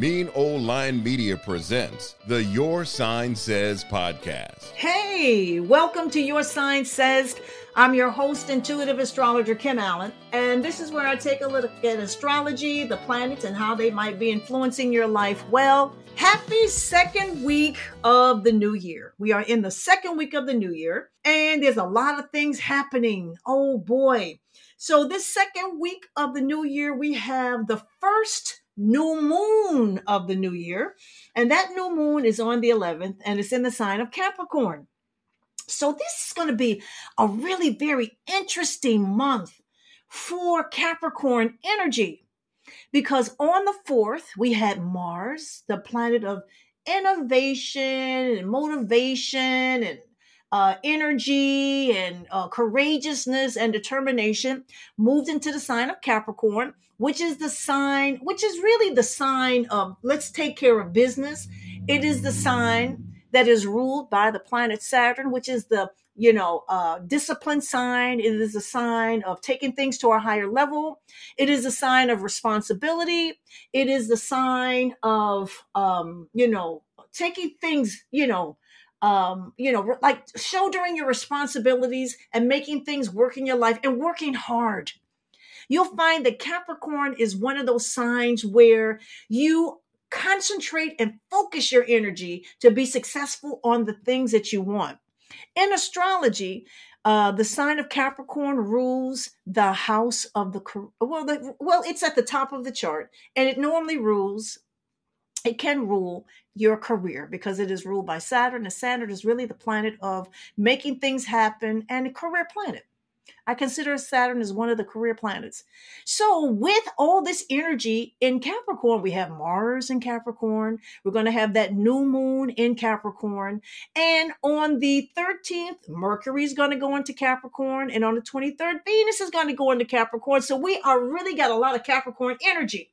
Mean Old Line Media presents the Your Sign Says podcast. Hey, welcome to Your Sign Says. I'm your host, intuitive astrologer Kim Allen, and this is where I take a look at astrology, the planets, and how they might be influencing your life. Well, happy second week of the new year. We are in the second week of the new year, and there's a lot of things happening. Oh boy. So, this second week of the new year, we have the first new moon of the new year. And that new moon is on the 11th and it's in the sign of Capricorn. So this is going to be a really very interesting month for Capricorn energy because on the 4th, we had Mars, the planet of innovation and motivation and uh, energy and uh, courageousness and determination moved into the sign of Capricorn, which is the sign, which is really the sign of let's take care of business. It is the sign that is ruled by the planet Saturn, which is the you know uh, discipline sign. It is a sign of taking things to a higher level. It is a sign of responsibility. It is the sign of um, you know taking things you know um, you know, like shouldering your responsibilities and making things work in your life and working hard. You'll find that Capricorn is one of those signs where you concentrate and focus your energy to be successful on the things that you want. In astrology, uh, the sign of Capricorn rules the house of the well. The, well, it's at the top of the chart, and it normally rules it can rule your career because it is ruled by Saturn, and Saturn is really the planet of making things happen and a career planet. I consider Saturn as one of the career planets. So, with all this energy in Capricorn, we have Mars in Capricorn. We're going to have that new moon in Capricorn. And on the 13th, Mercury is going to go into Capricorn. And on the 23rd, Venus is going to go into Capricorn. So, we are really got a lot of Capricorn energy.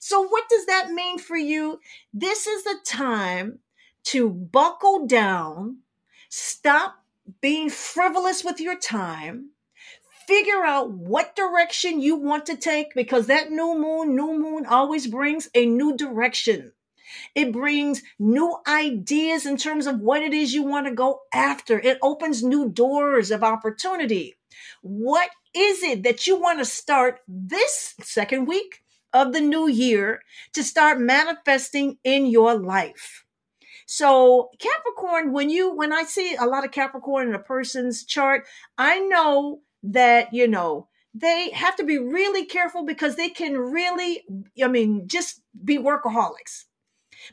So, what does that mean for you? This is the time to buckle down, stop being frivolous with your time, figure out what direction you want to take because that new moon, new moon always brings a new direction. It brings new ideas in terms of what it is you want to go after. It opens new doors of opportunity. What is it that you want to start this second week? of the new year to start manifesting in your life. So Capricorn, when you when I see a lot of Capricorn in a person's chart, I know that, you know, they have to be really careful because they can really, I mean, just be workaholics.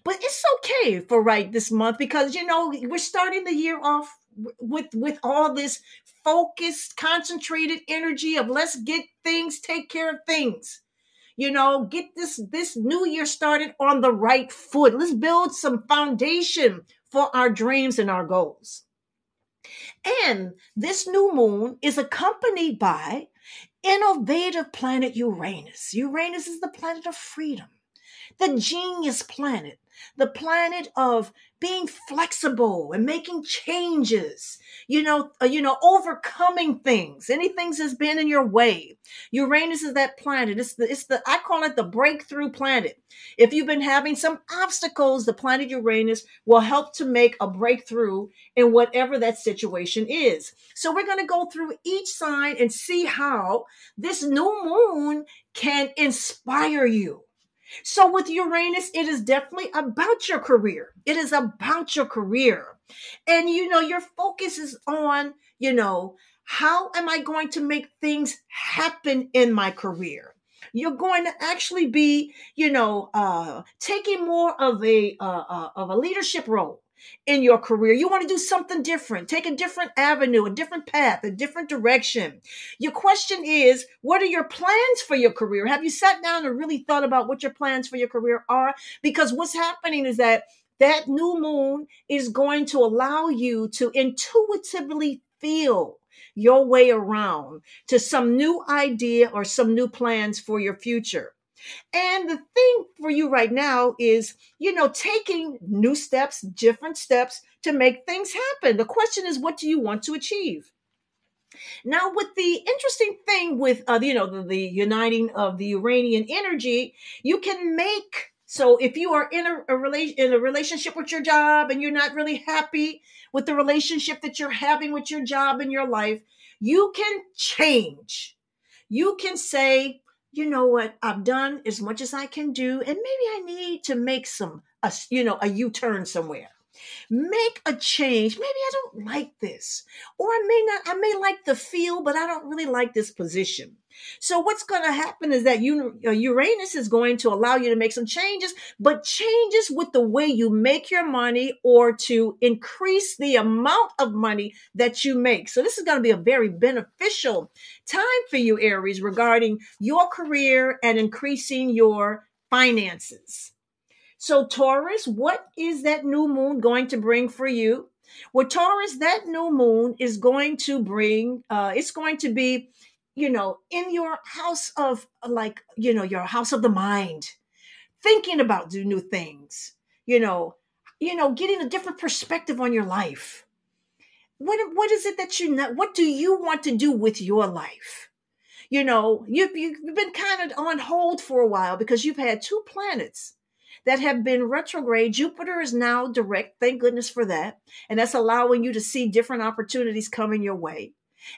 But it's okay for right this month because you know we're starting the year off with with all this focused, concentrated energy of let's get things, take care of things. You know get this this new year started on the right foot. Let's build some foundation for our dreams and our goals and this new moon is accompanied by innovative planet uranus. Uranus is the planet of freedom the genius planet the planet of being flexible and making changes you know uh, you know overcoming things. Anything that's been in your way. Uranus is that planet. It's the it's the i call it the breakthrough planet. If you've been having some obstacles the planet uranus will help to make a breakthrough in whatever that situation is. So we're going to go through each sign and see how this new moon can inspire you so with Uranus, it is definitely about your career. It is about your career. And you know, your focus is on, you know, how am I going to make things happen in my career? You're going to actually be, you know, uh, taking more of a uh, uh, of a leadership role in your career. You want to do something different, take a different avenue, a different path, a different direction. Your question is, what are your plans for your career? Have you sat down and really thought about what your plans for your career are? Because what's happening is that that new moon is going to allow you to intuitively feel your way around to some new idea or some new plans for your future. And the thing for you right now is, you know, taking new steps, different steps to make things happen. The question is, what do you want to achieve? Now, with the interesting thing with, uh, you know, the, the uniting of the Uranian energy, you can make So if you are in a, a relation in a relationship with your job and you're not really happy with the relationship that you're having with your job and your life, you can change. You can say, you know what, I've done as much as I can do, and maybe I need to make some, a, you know, a U-turn somewhere make a change. Maybe I don't like this, or I may not, I may like the feel, but I don't really like this position. So what's going to happen is that uh, Uranus is going to allow you to make some changes, but changes with the way you make your money or to increase the amount of money that you make. So this is going to be a very beneficial time for you, Aries, regarding your career and increasing your finances. So, Taurus, what is that new moon going to bring for you? Well, Taurus, that new moon is going to bring, uh, it's going to be, you know, in your house of like, you know, your house of the mind, thinking about new things, you know, you know, getting a different perspective on your life. What what is it that you know? What do you want to do with your life? You know, you've you've been kind of on hold for a while because you've had two planets that have been retrograde. Jupiter is now direct. Thank goodness for that. And that's allowing you to see different opportunities coming your way.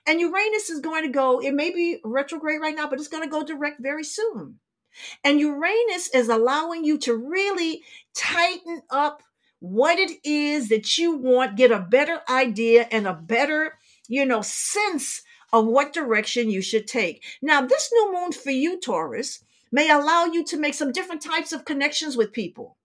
And Uranus is going to go, it may be retrograde right now, but it's going to go direct very soon. And Uranus is allowing you to really tighten up what it is that you want, get a better idea and a better, you know, sense of what direction you should take. Now, this new moon for you, Taurus, may allow you to make some different types of connections with people,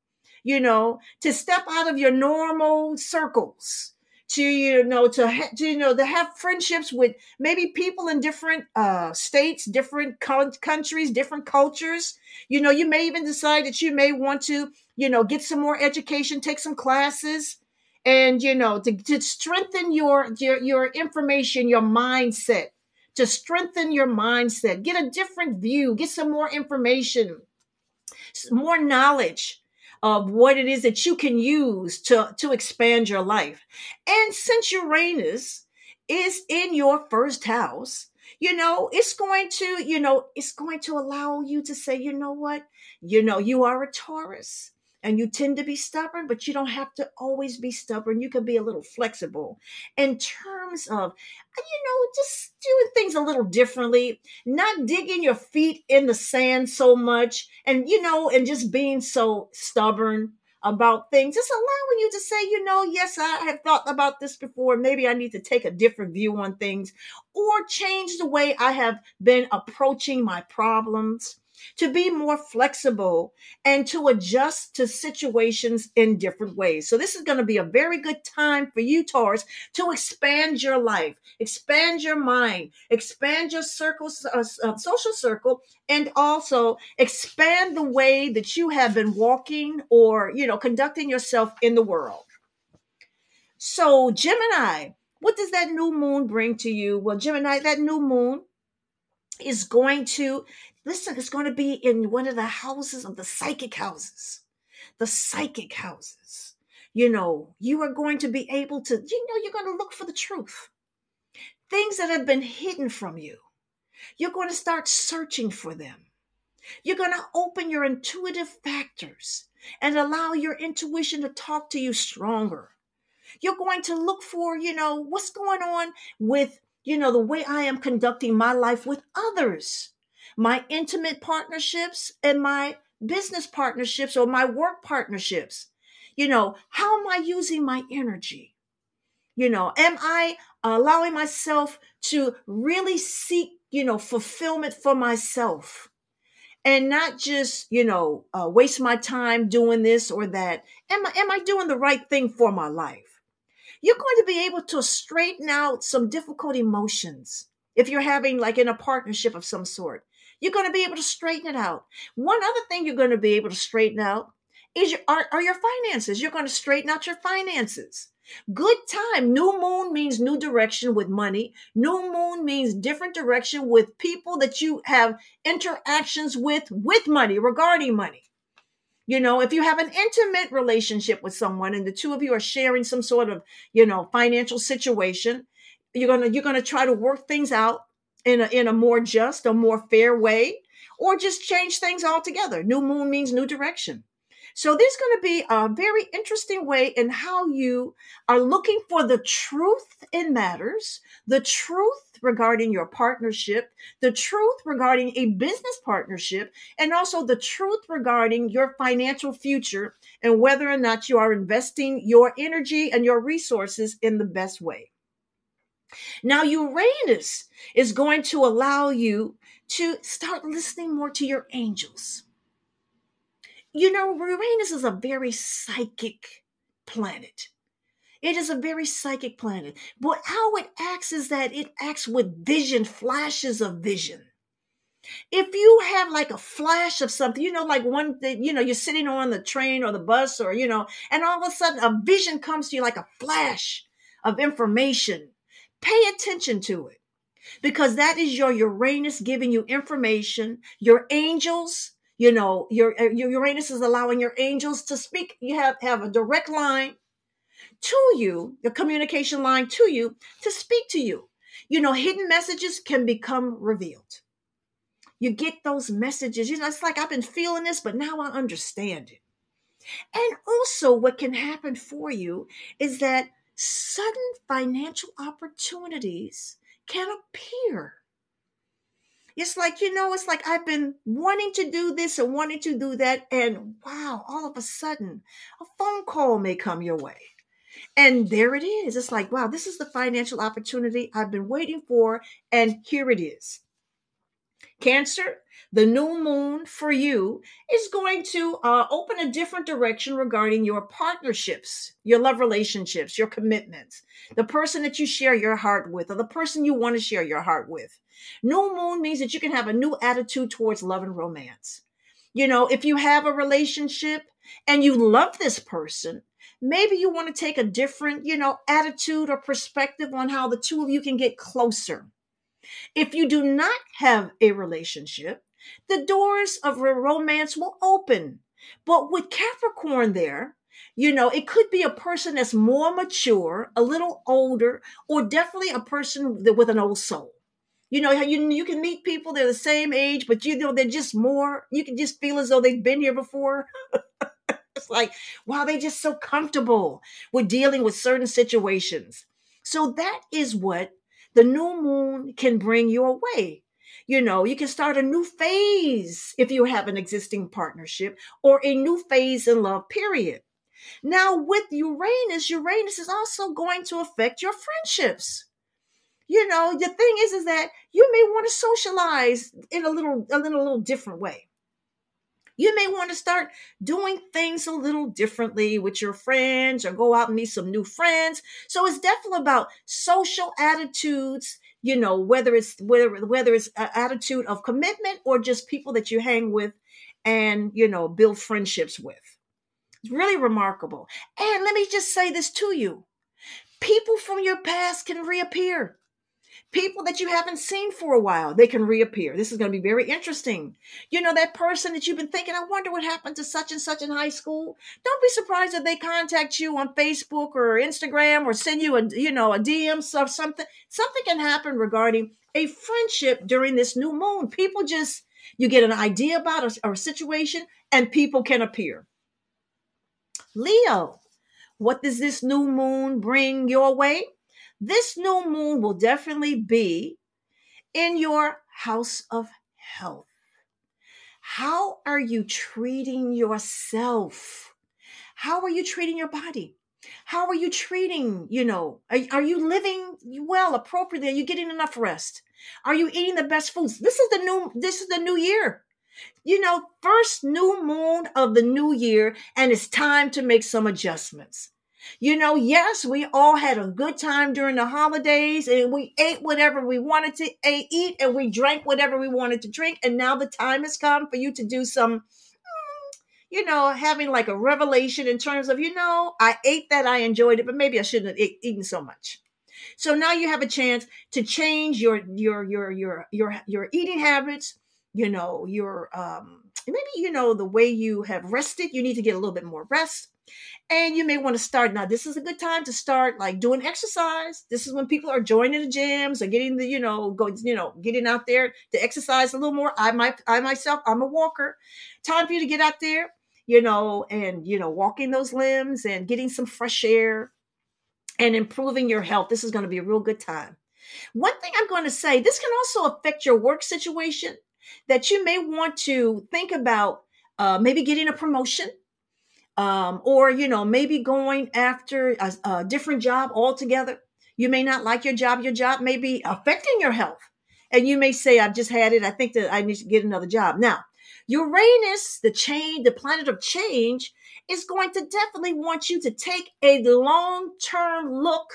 you know, to step out of your normal circles to you know to, ha- to you know to have friendships with maybe people in different uh states different co- countries different cultures. You know you may even decide that you may want to you know get some more education take some classes and you know to, to strengthen your, your your information your mindset to strengthen your mindset, get a different view, get some more information, more knowledge of what it is that you can use to, to expand your life. And since Uranus is in your first house, you know, it's going to, you know, it's going to allow you to say, you know what? You know, you are a Taurus and you tend to be stubborn, but you don't have to always be stubborn. You can be a little flexible in terms of, uh, you know, just doing things a little differently, not digging your feet in the sand so much, and, you know, and just being so stubborn about things, just allowing you to say, you know, yes, I have thought about this before. Maybe I need to take a different view on things or change the way I have been approaching my problems to be more flexible and to adjust to situations in different ways. So, this is going to be a very good time for you, Taurus, to expand your life, expand your mind, expand your circle, uh, uh, social circle, and also expand the way that you have been walking or, you know, conducting yourself in the world. So, Gemini, what does that new moon bring to you? Well, Gemini, that new moon is going to Listen, it's going to be in one of the houses of the psychic houses, the psychic houses. You know, you are going to be able to, you know, you're going to look for the truth. Things that have been hidden from you. You're going to start searching for them. You're going to open your intuitive factors and allow your intuition to talk to you stronger. You're going to look for, you know, what's going on with, you know, the way I am conducting my life with others my intimate partnerships and my business partnerships or my work partnerships. You know, how am I using my energy? You know, am I allowing myself to really seek, you know, fulfillment for myself? and not just you know uh, waste my time doing this or that am I, am I doing the right thing for my life you're going to be able to straighten out some difficult emotions if you're having like in a partnership of some sort you're going to be able to straighten it out. One other thing you're going to be able to straighten out is your, are, are your finances. You're going to straighten out your finances. Good time. New moon means new direction with money. New moon means different direction with people that you have interactions with with money, regarding money. You know, if you have an intimate relationship with someone and the two of you are sharing some sort of, you know, financial situation, you're going to you're going to try to work things out in a, in a more just, a more fair way, or just change things altogether. New moon means new direction. So there's going to be a very interesting way in how you are looking for the truth in matters, the truth regarding your partnership, the truth regarding a business partnership, and also the truth regarding your financial future and whether or not you are investing your energy and your resources in the best way. Now, Uranus is going to allow you to start listening more to your angels. You know, Uranus is a very psychic planet. It is a very psychic planet. But how it acts is that it acts with vision, flashes of vision. If you have like a flash of something, you know, like one you know, you're sitting on the train or the bus or, you know, and all of a sudden a vision comes to you like a flash of information, pay attention to it because that is your Uranus giving you information, your angels. You know, your, uh, your Uranus is allowing your angels to speak. You have, have a direct line to you, the communication line to you to speak to you. You know, hidden messages can become revealed. You get those messages. You know, it's like I've been feeling this, but now I understand it. And also, what can happen for you is that sudden financial opportunities can appear. It's like, you know, it's like I've been wanting to do this and wanting to do that. And wow, all of a sudden, a phone call may come your way. And there it is. It's like, wow, this is the financial opportunity I've been waiting for. And here it is. Cancer, the new moon for you is going to uh, open a different direction regarding your partnerships, your love relationships, your commitments, the person that you share your heart with, or the person you want to share your heart with. New moon means that you can have a new attitude towards love and romance. You know, if you have a relationship and you love this person, maybe you want to take a different, you know, attitude or perspective on how the two of you can get closer. If you do not have a relationship, the doors of romance will open. But with Capricorn there, you know, it could be a person that's more mature, a little older, or definitely a person with an old soul. You know, you you can meet people they're the same age, but you know they're just more. You can just feel as though they've been here before. it's like, wow, they just so comfortable with dealing with certain situations. So that is what the new moon can bring your way. You know, you can start a new phase if you have an existing partnership or a new phase in love, period. Now, with Uranus, Uranus is also going to affect your friendships. You know, the thing is, is that you may want to socialize in a little, a little, a little different way. You may want to start doing things a little differently with your friends or go out and meet some new friends. So it's definitely about social attitudes, you know, whether it's whether whether it's an attitude of commitment or just people that you hang with and, you know, build friendships with. It's really remarkable. And let me just say this to you. People from your past can reappear people that you haven't seen for a while they can reappear. This is going to be very interesting. You know that person that you've been thinking i wonder what happened to such and such in high school. Don't be surprised if they contact you on facebook or instagram or send you a you know a dm or something. Something can happen regarding a friendship during this new moon. People just you get an idea about a, a situation and people can appear. Leo what does this new moon bring your way this new moon will definitely be in your house of health. How are you treating yourself? How are you treating your body? How are you treating, you know, are, are, you living well, appropriately? Are you getting enough rest? Are you eating the best foods? This is the new this is the new year. You know, first new moon of the new year and it's time to make some adjustments. You know, yes, we all had a good time during the holidays and we ate whatever we wanted to eat and we drank whatever we wanted to drink. And now the time has come for you to do some, mm, you know, having like a revelation in terms of, you know, I ate that, I enjoyed it, but maybe I shouldn't have eaten so much. So now you have a chance to change your your your your your your eating habits, you know, your um maybe you know the way you have rested, you need to get a little bit more rest and you may want to start now. This is a good time to start like doing exercise. This is when people are joining the gyms or getting the, you know, going, you know, getting out there to exercise a little more. I might, I myself, I'm a walker. Time for you to get out there, you know, and, you know, walking those limbs and getting some fresh air and improving your health. This is going to be a real good time. One thing I'm going to say this can also affect your work situation that you may want to think about uh, maybe getting a promotion um, or you know maybe going after a, a different job altogether. You may not like your job your job may be affecting your health. And you may say i've just had it. I think that i need to get another job. Now uranus the change the planet of change is going to definitely want you to take a long-term look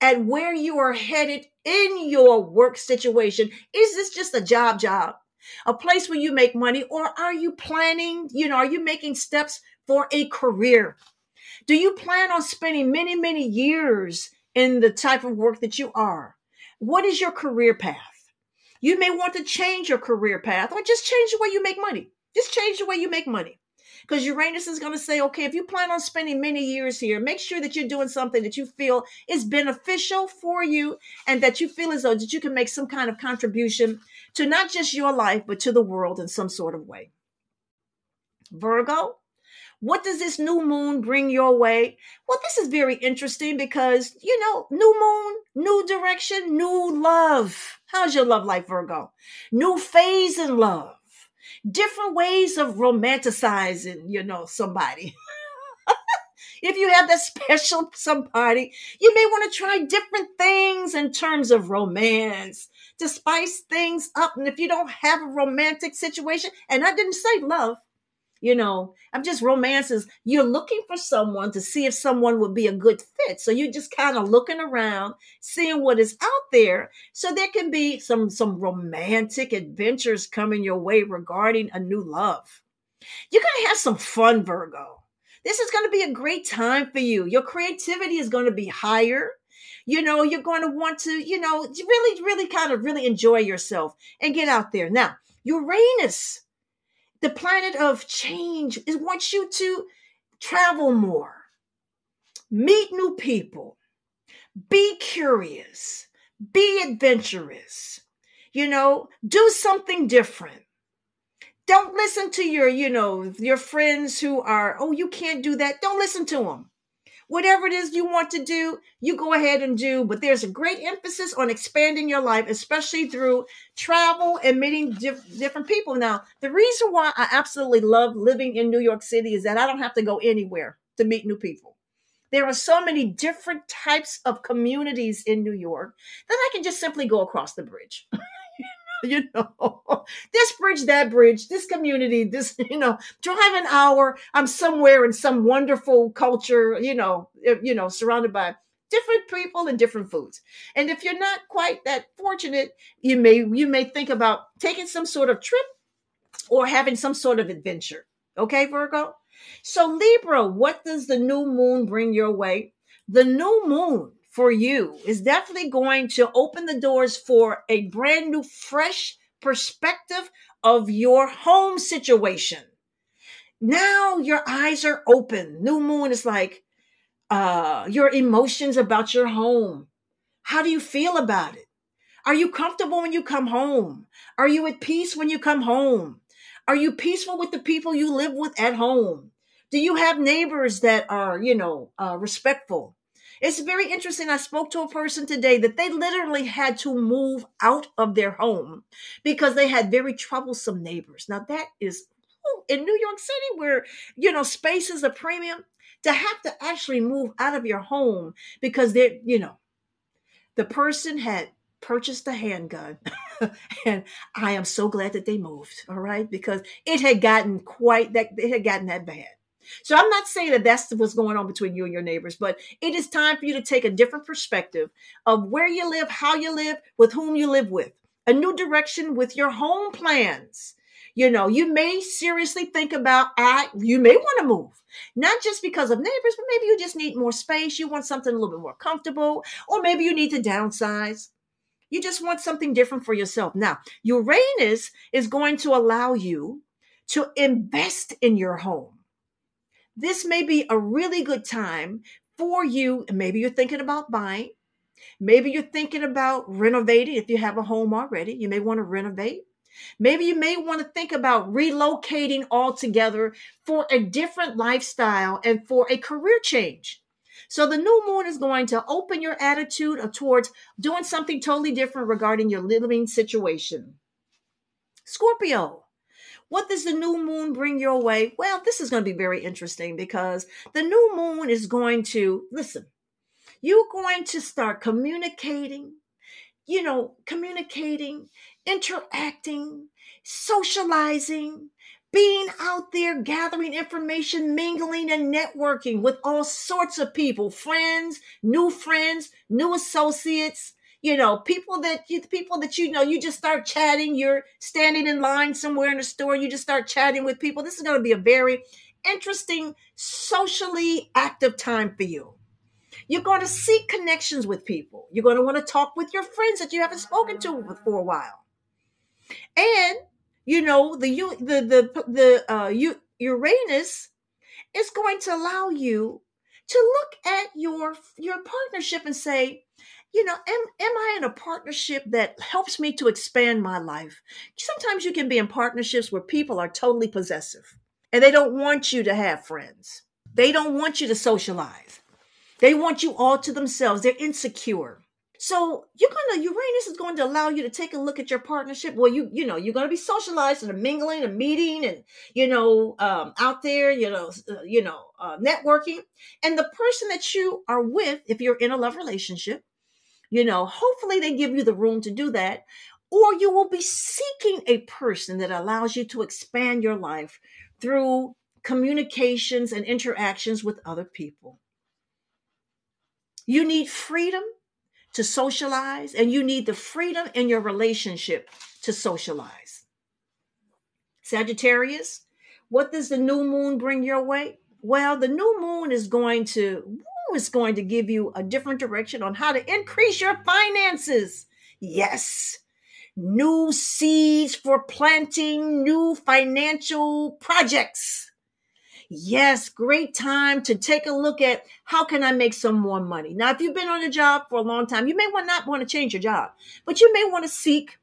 at where you are headed in your work situation. Is this just a job job? A place where you make money? Or are you planning you know are you making steps for a career. Do you plan on spending many many years in the type of work that you are? What is your career path? You may want to change your career path or just change the way you make money. Just change the way you make money. Because Uranus is going to say, okay, if you plan on spending many years here, make sure that you're doing something that you feel is beneficial for you and that you feel as though that you can make some kind of contribution to not just your life, but to the world in some sort of way. Virgo, what does this new moon bring your way? Well, this is very interesting because, you know, new moon, new direction, new love. How's your love life, Virgo? New phase in love different ways of romanticizing, you know, somebody. if you have that special somebody, you may want to try different things in terms of romance to spice things up. And if you don't have a romantic situation, and I didn't say love, you know, I'm just romances. You're looking for someone to see if someone would be a good fit. So you're just kind of looking around, seeing what is out there. So there can be some some romantic adventures coming your way regarding a new love. You're gonna have some fun, Virgo. This is gonna be a great time for you. Your creativity is gonna be higher. You know, you're going to want to, you know, really, really kind of really enjoy yourself and get out there. Now, Uranus the planet of change it wants you to travel more, meet new people, be curious, be adventurous, you know, do something different. Don't listen to your, you know, your friends who are, oh, you can't do that. Don't listen to them whatever it is you want to do, you go ahead and do. But there's a great emphasis on expanding your life, especially through travel and meeting diff- different people. Now, the reason why I absolutely love living in New York City is that I don't have to go anywhere to meet new people. There are so many different types of communities in New York that I can just simply go across the bridge. you know, this bridge, that bridge, this community, this, you know, drive an hour. I'm somewhere in some wonderful culture, you know, eh, you know, surrounded by different people and different foods. And if you're not quite that fortunate, you may you may think about taking some sort of trip or having some sort of adventure. Okay, Virgo? So Libra, what does the new moon bring your way? The new moon for you is definitely going to open the doors for a brand new, fresh perspective of your home situation. Now your eyes are open. New moon is like uh, your emotions about your home. How do you feel about it? Are you comfortable when you come home? Are you at peace when you come home? Are you peaceful with the people you live with at home? Do you have neighbors that are, you know, uh, respectful? It's very interesting. I spoke to a person today that they literally had to move out of their home because they had very troublesome neighbors. Now, that is in New York City, where, you know, space is a premium, to have to actually move out of your home because they're, you know, the person had purchased a handgun. and I am so glad that they moved, all right? Because it had gotten quite that, it had gotten that bad. So I'm not saying that that's what's going on between you and your neighbors, but it is time for you to take a different perspective of where you live, how you live, with whom you live with, a new direction with your home plans. You know, you may seriously think about I you may want to move. Not just because of neighbors, but maybe you just need more space. You want something a little bit more comfortable, or maybe you need to downsize. You just want something different for yourself. Now, Uranus is going to allow you to invest in your home this may be a really good time for you. Maybe you're thinking about buying. Maybe you're thinking about renovating. If you have a home already, you may want to renovate. Maybe you may want to think about relocating altogether for a different lifestyle and for a career change. So the new moon is going to open your attitude towards doing something totally different regarding your living situation. Scorpio, what does the new moon bring your way? Well, this is going to be very interesting because the new moon is going to, listen, you're going to start communicating, you know, communicating, interacting, socializing, being out there gathering information, mingling and networking with all sorts of people, friends, new friends, new associates, you know, people that you people that you know, you just start chatting, you're standing in line somewhere in a store, you just start chatting with people. This is going to be a very interesting, socially active time for you. You're going to seek connections with people. You're going to want to talk with your friends that you haven't spoken to for a while. And you know the you the the the uh you Uranus is going to allow you to look at your your partnership and say, you know, am, am I in a partnership that helps me to expand my life? Sometimes you can be in partnerships where people are totally possessive and they don't want you to have friends. They don't want you to socialize. They want you all to themselves. They're insecure. So you're gonna Uranus is going to allow you to take a look at your partnership. Well, you you know you're going to be socialized and mingling, and meeting, and you know um, out there, you know uh, you know uh, networking. And the person that you are with, if you're in a love relationship, you know, hopefully they give you the room to do that, or you will be seeking a person that allows you to expand your life through communications and interactions with other people. You need freedom to socialize, and you need the freedom in your relationship to socialize. Sagittarius, what does the new moon bring your way? Well, the new moon is going to is going to give you a different direction on how to increase your finances. Yes. New seeds for planting new financial projects. Yes, great time to take a look at how can I make some more money. Now, if you've been on a job for a long time, you may not want to change your job, but you may want to seek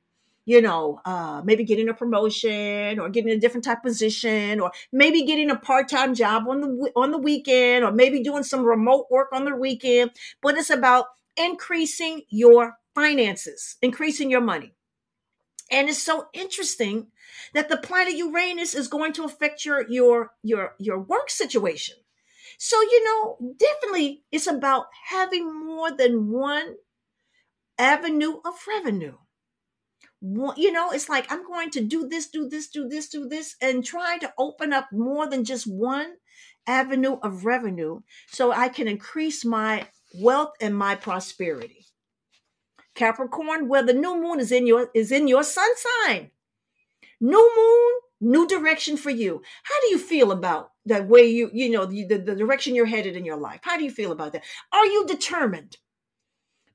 you know, uh, maybe getting a promotion or getting a different type position, or maybe getting a part-time job on the on the weekend, or maybe doing some remote work on the weekend. But it's about increasing your finances, increasing your money. And it's so interesting that the planet Uranus is going to affect your your your your work situation. So you know, definitely it's about having more than one avenue of revenue. You know, it's like I'm going to do this, do this, do this, do this, and try to open up more than just one avenue of revenue so I can increase my wealth and my prosperity. Capricorn, where the new moon is in your is in your sun sign. New moon, new direction for you. How do you feel about that way you you know the, the, the direction you're headed in your life? How do you feel about that? Are you determined?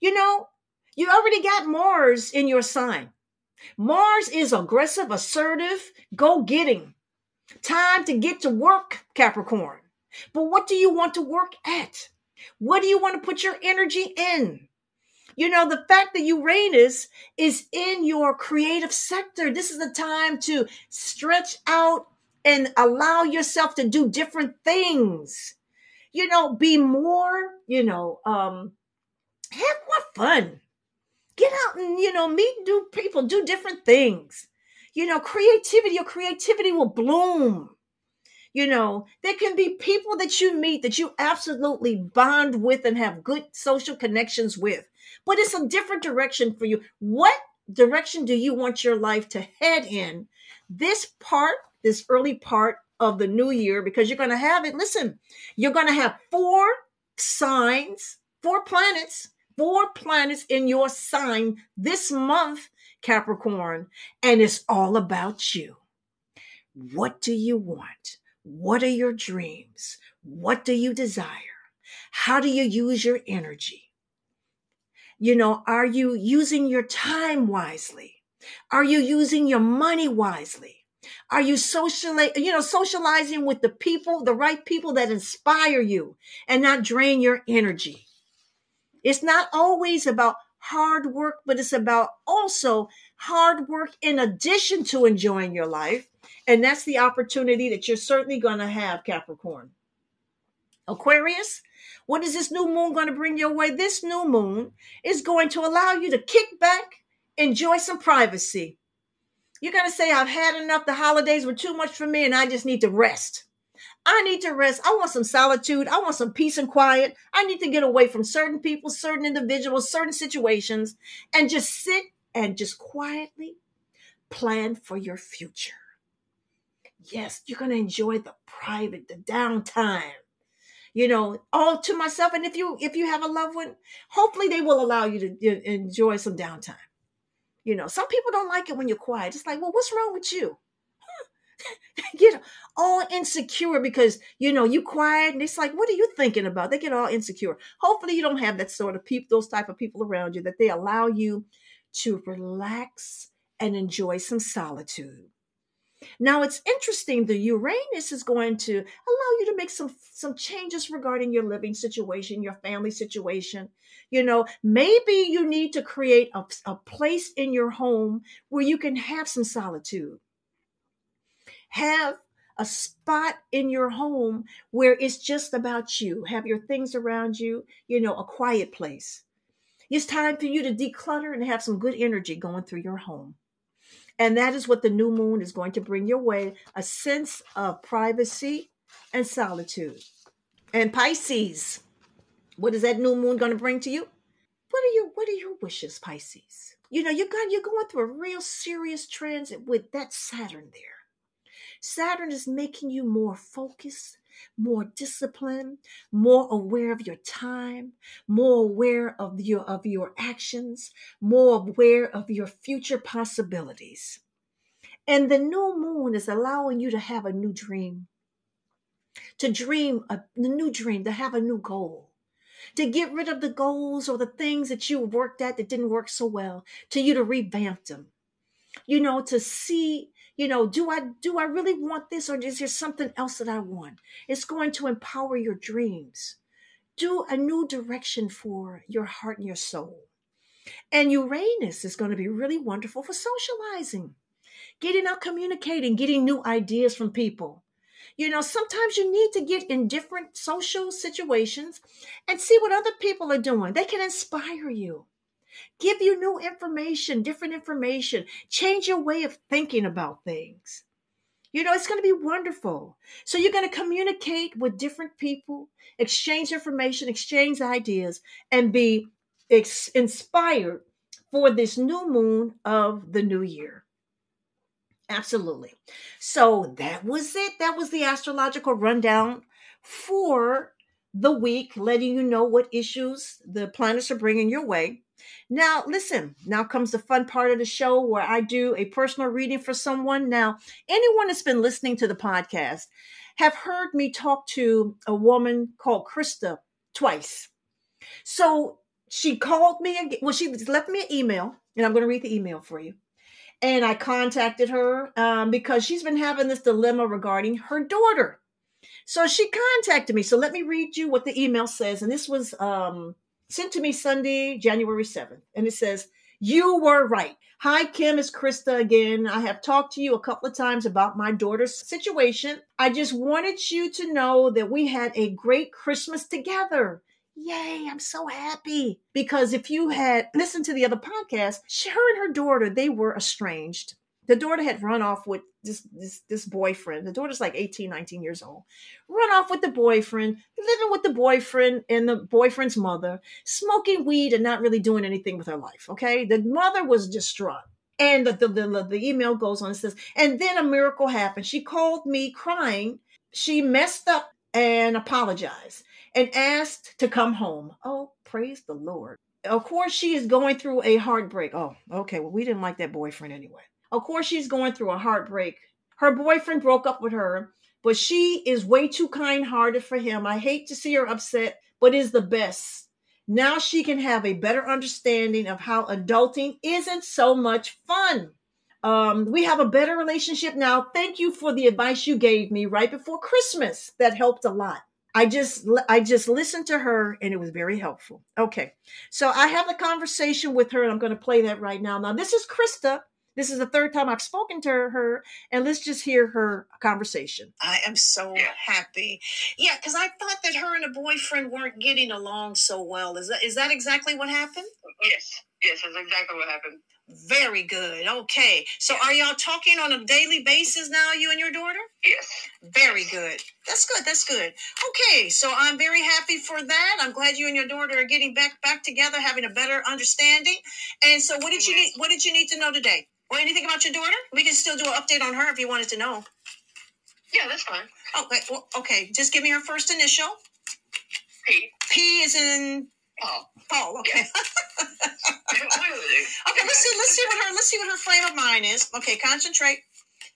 You know, you already got Mars in your sign. Mars is aggressive, assertive, go getting. Time to get to work, Capricorn. But what do you want to work at? What do you want to put your energy in? You know, the fact that Uranus is in your creative sector, this is the time to stretch out and allow yourself to do different things. You know, be more, you know, um, have more fun. Get out and, you know, meet new people, do different things. You know, creativity, your creativity will bloom. You know, there can be people that you meet that you absolutely bond with and have good social connections with but it's a different direction for you. What direction do you want your life to head in this part, this early part of the new year? Because you're going to have it. Listen, you're going to have four signs, four planets, four planets in your sign this month, Capricorn, and it's all about you. What do you want? What are your dreams? What do you desire? How do you use your energy? You know, are you using your time wisely? Are you using your money wisely? Are you socially, you know, socializing with the people, the right people that inspire you and not drain your energy? It's not always about hard work, but it's about also hard work in addition to enjoying your life. And that's the opportunity that you're certainly going to have, Capricorn. Aquarius, what is this new moon going to bring your way? This new moon is going to allow you to kick back, enjoy some privacy. You're going to say, I've had enough. The holidays were too much for me, and I just need to rest. I need to rest. I want some solitude. I want some peace and quiet. I need to get away from certain people, certain individuals, certain situations, and just sit and just quietly plan for your future. Yes, you're going to enjoy the private, the downtime you know all to myself and if you if you have a loved one hopefully they will allow you to enjoy some downtime you know some people don't like it when you're quiet it's like well what's wrong with you get all insecure because you know you quiet and it's like what are you thinking about they get all insecure hopefully you don't have that sort of people those type of people around you that they allow you to relax and enjoy some solitude now it's interesting the Uranus is going to allow you to make some some changes regarding your living situation, your family situation. You know, maybe you need to create a, a place in your home where you can have some solitude. Have a spot in your home where it's just about you. Have your things around you, you know, a quiet place. It's time for you to declutter and have some good energy going through your home. And that is what the new moon is going to bring your way a sense of privacy and solitude. And Pisces, what is that new moon going to bring to you? What are your what are your wishes, Pisces? You know, you're going you're going through a real serious transit with that Saturn there. Saturn is making you more focused, more disciplined, more aware of your time, more aware of your of your actions, more aware of your future possibilities. And the new moon is allowing you to have a new dream. To dream a, new dream, to have a new goal to get rid of the goals or the things that you worked at that didn't work so well, to you to revamp them. You know, to see you know do i do i really want this or is there something else that i want? It's going to empower your dreams. Do a new direction for your heart and your soul. And uranus is going to be really wonderful for socializing getting out communicating getting new ideas from people. You know sometimes you need to get in different social situations and see what other people are doing. They can inspire you give you new information, different information, change your way of thinking about things. You know, it's going to be wonderful. So you're going to communicate with different people, exchange information, exchange ideas, and be ex- inspired for this new moon of the new year. Absolutely. So that was it. That was the astrological rundown for the week, letting you know what issues the planets are bringing your way. Now, listen, now comes the fun part of the show where I do a personal reading for someone. Now, anyone that's been listening to the podcast have heard me talk to a woman called Krista twice. So she called me again. Well, she left me an email, and I'm going to read the email for you. And I contacted her um, because she's been having this dilemma regarding her daughter. So she contacted me. So let me read you what the email says. And this was um, sent to me Sunday, January 7th. And it says, You were right. Hi, Kim, it's Krista again. I have talked to you a couple of times about my daughter's situation. I just wanted you to know that we had a great Christmas together. Yay, I'm so happy. Because if you had listened to the other podcast, her and her daughter, they were estranged the daughter had run off with this, this this boyfriend. The daughter's like 18 19 years old. Run off with the boyfriend living with the boyfriend and the boyfriend's mother smoking weed and not really doing anything with her life okay? The mother was distraught. And the, the, the, the email goes on and says and then a miracle happened. She called me crying. She messed up and apologized and asked to come home. Oh praise the lord. Of course she is going through a heartbreak. Oh okay. Well we didn't like that boyfriend anyway of course, she's going through a heartbreak. Her boyfriend broke up with her, but she is way too kind hearted for him. I hate to see her upset, but is the best. Now she can have a better understanding of how adulting isn't so much fun. Um, we have a better relationship now. Thank you for the advice you gave me right before Christmas. That helped a lot. I just I just listened to her and it was very helpful. Okay. So I have a conversation with her and I'm going to play that right now. Now this is Krista. This is the third time I've spoken to her and let's just hear her conversation. I am so Yeah. happy. Yeah, cuz I thought that her and a boyfriend weren't getting along so well. Is that is that exactly what happened? Yes, yes, that's exactly what happened. Very good. Okay. So are y'all talking on a daily basis now you and your daughter? Yes, Very good. That's good. That's good. Okay, so I'm very happy for that. I'm glad you and your daughter are getting back back together, having a better understanding. And so, what did you need? What did you need to know today? Or anything about your daughter? We can still do an update on her if you wanted to know. yeah, that's fine. Oh, okay. Well, okay. Just give me her first initial. P. P is in Paul. Paul. Okay. do do? Okay. Let's see. Let's see what her. Let's see what her frame of mind is. Okay. Concentrate.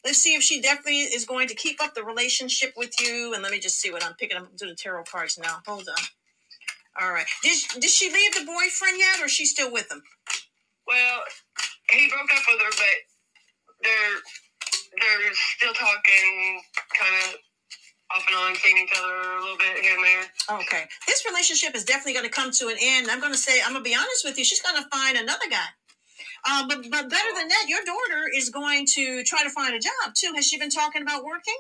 Let's see if she definitely is going to keep up the relationship with you. And let me just see what I'm picking up to the tarot cards now. Hold on. All right. Did did she leave the boyfriend yet, or is she still with him? Well, he broke up with her, but they're they're still talking, kind of off and on, seeing each other a little bit here and there. Okay. This relationship is definitely going to come to an end. I'm going to say, I'm going to be honest with you. She's going to find another guy. Uh, but but better than that, your daughter is going to try to find a job too. Has she been talking about working?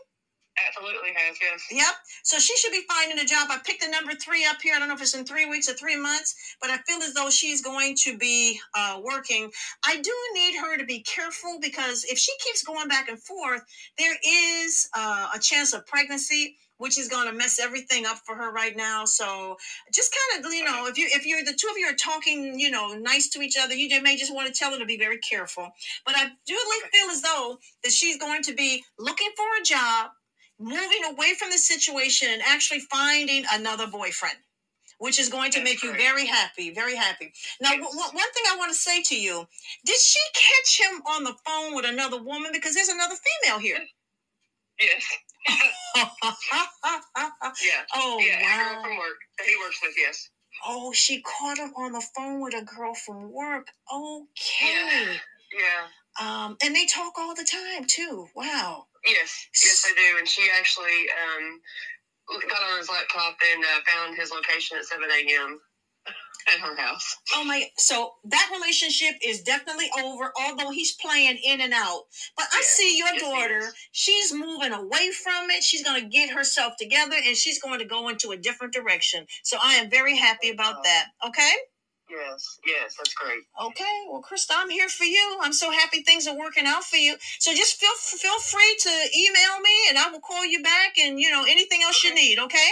Absolutely has, yes. Yep. So she should be finding a job. I picked the number three up here. I don't know if it's in three weeks or three months, but I feel as though she's going to be uh, working. I do need her to be careful because if she keeps going back and forth, there is uh, a chance of pregnancy, which is going to mess everything up for her right now. So just kind of, you know, if you if you're the two of you are talking, you know, nice to each other, you may just want to tell her to be very careful. But I do feel as though that she's going to be looking for a job moving away from the situation and actually finding another boyfriend which is going to That's make you very happy very happy. Now Yes. w- w- one thing i want to say to you did she catch him on the phone with another woman? Because there's another female here. Yes. Yeah. oh yeah, a girl from work that he works with, yes. oh she caught him on the phone with a girl from work. Okay. Yeah. um and they talk all the time too. Wow Yes, yes, I do. And she actually um, got on his laptop and uh, found his location at 7 a.m. at her house. Oh my! So that relationship is definitely over. Although he's playing in and out, but I Yes, see your yes, daughter. She's moving away from it. She's going to get herself together, and she's going to go into a different direction. So I am very happy about that. Okay. Yes, yes, that's great. Okay. Well, Krista, I'm here for you. I'm so happy things are working out for you. So just feel feel free to email me, and I will call you back. And you know anything else you need. Okay.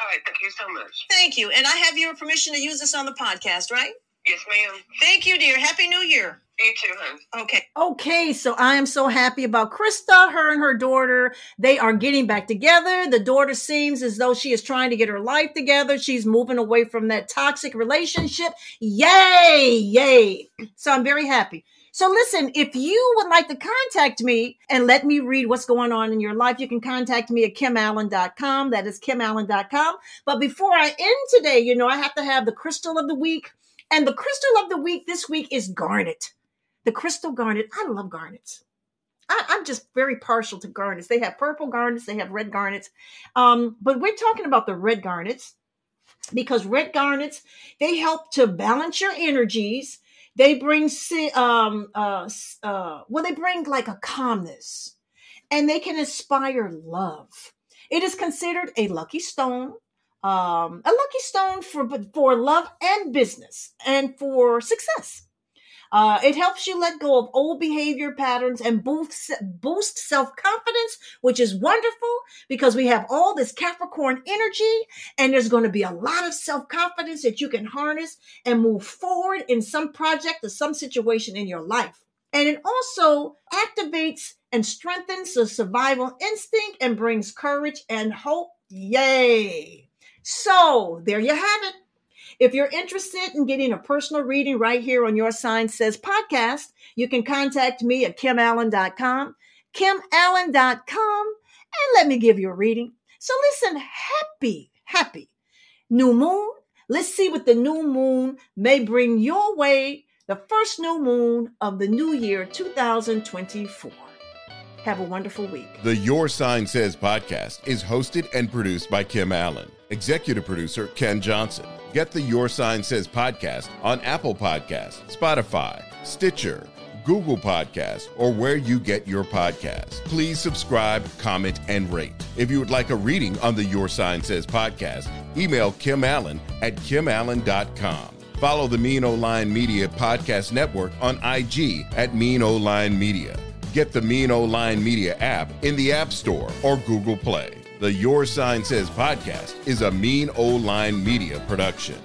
All right, thank you so much. Thank you. And I have your permission to use this on the podcast, right? Yes, ma'am. Thank you, dear. Happy New Year. You too. Okay. Okay, so I am so happy about Krista. Her and her daughter, they are getting back together. The daughter seems as though she is trying to get her life together. She's moving away from that toxic relationship. Yay, yay. So I'm very happy. So listen, if you would like to contact me and let me read what's going on in your life, you can contact me at kimallen.com. That is kimallen.com. But before I end today, you know, I have to have the crystal of the week. And the crystal of the week this week is garnet the crystal garnet. I love garnets. I, I'm just very partial to garnets. They have purple garnets, they have red garnets. Um, but we're talking about the red garnets because red garnets they help to balance your energies. They bring um uh uh well they bring like a calmness and they can inspire love. It is considered a lucky stone. Um, a lucky stone for for love and business and for success. Uh, it helps you let go of old behavior patterns and boost, boost self confidence, which is wonderful because we have all this Capricorn energy, and there's going to be a lot of self confidence that you can harness and move forward in some project or some situation in your life. And it also activates and strengthens the survival instinct and brings courage and hope. Yay! So there you have it. If you're interested in getting a personal reading right here on Your Sign Says podcast, you can contact me at kimallen.com, kimallen.com, and let me give you a reading. So listen, happy, happy new moon. Let's see what the new moon may bring your way, the first new moon of the new year 2024. Have a wonderful week. The Your Sign Says podcast is hosted and produced by Kim Allen. Executive producer Ken Johnson. Get the Your Sign Says podcast on Apple Podcasts, Spotify, Stitcher, Google Podcasts, or where you get your podcasts. Please subscribe, comment, and rate. If you would like a reading on the Your Sign Says podcast, email Kim Allen at kimallen.com. Follow the Mean O Line Media Podcast Network on IG at Mean O Line Media. Get the Mean O Line Media app in the App Store or Google Play. The Your Sign Says podcast is a Mean O Line Media production.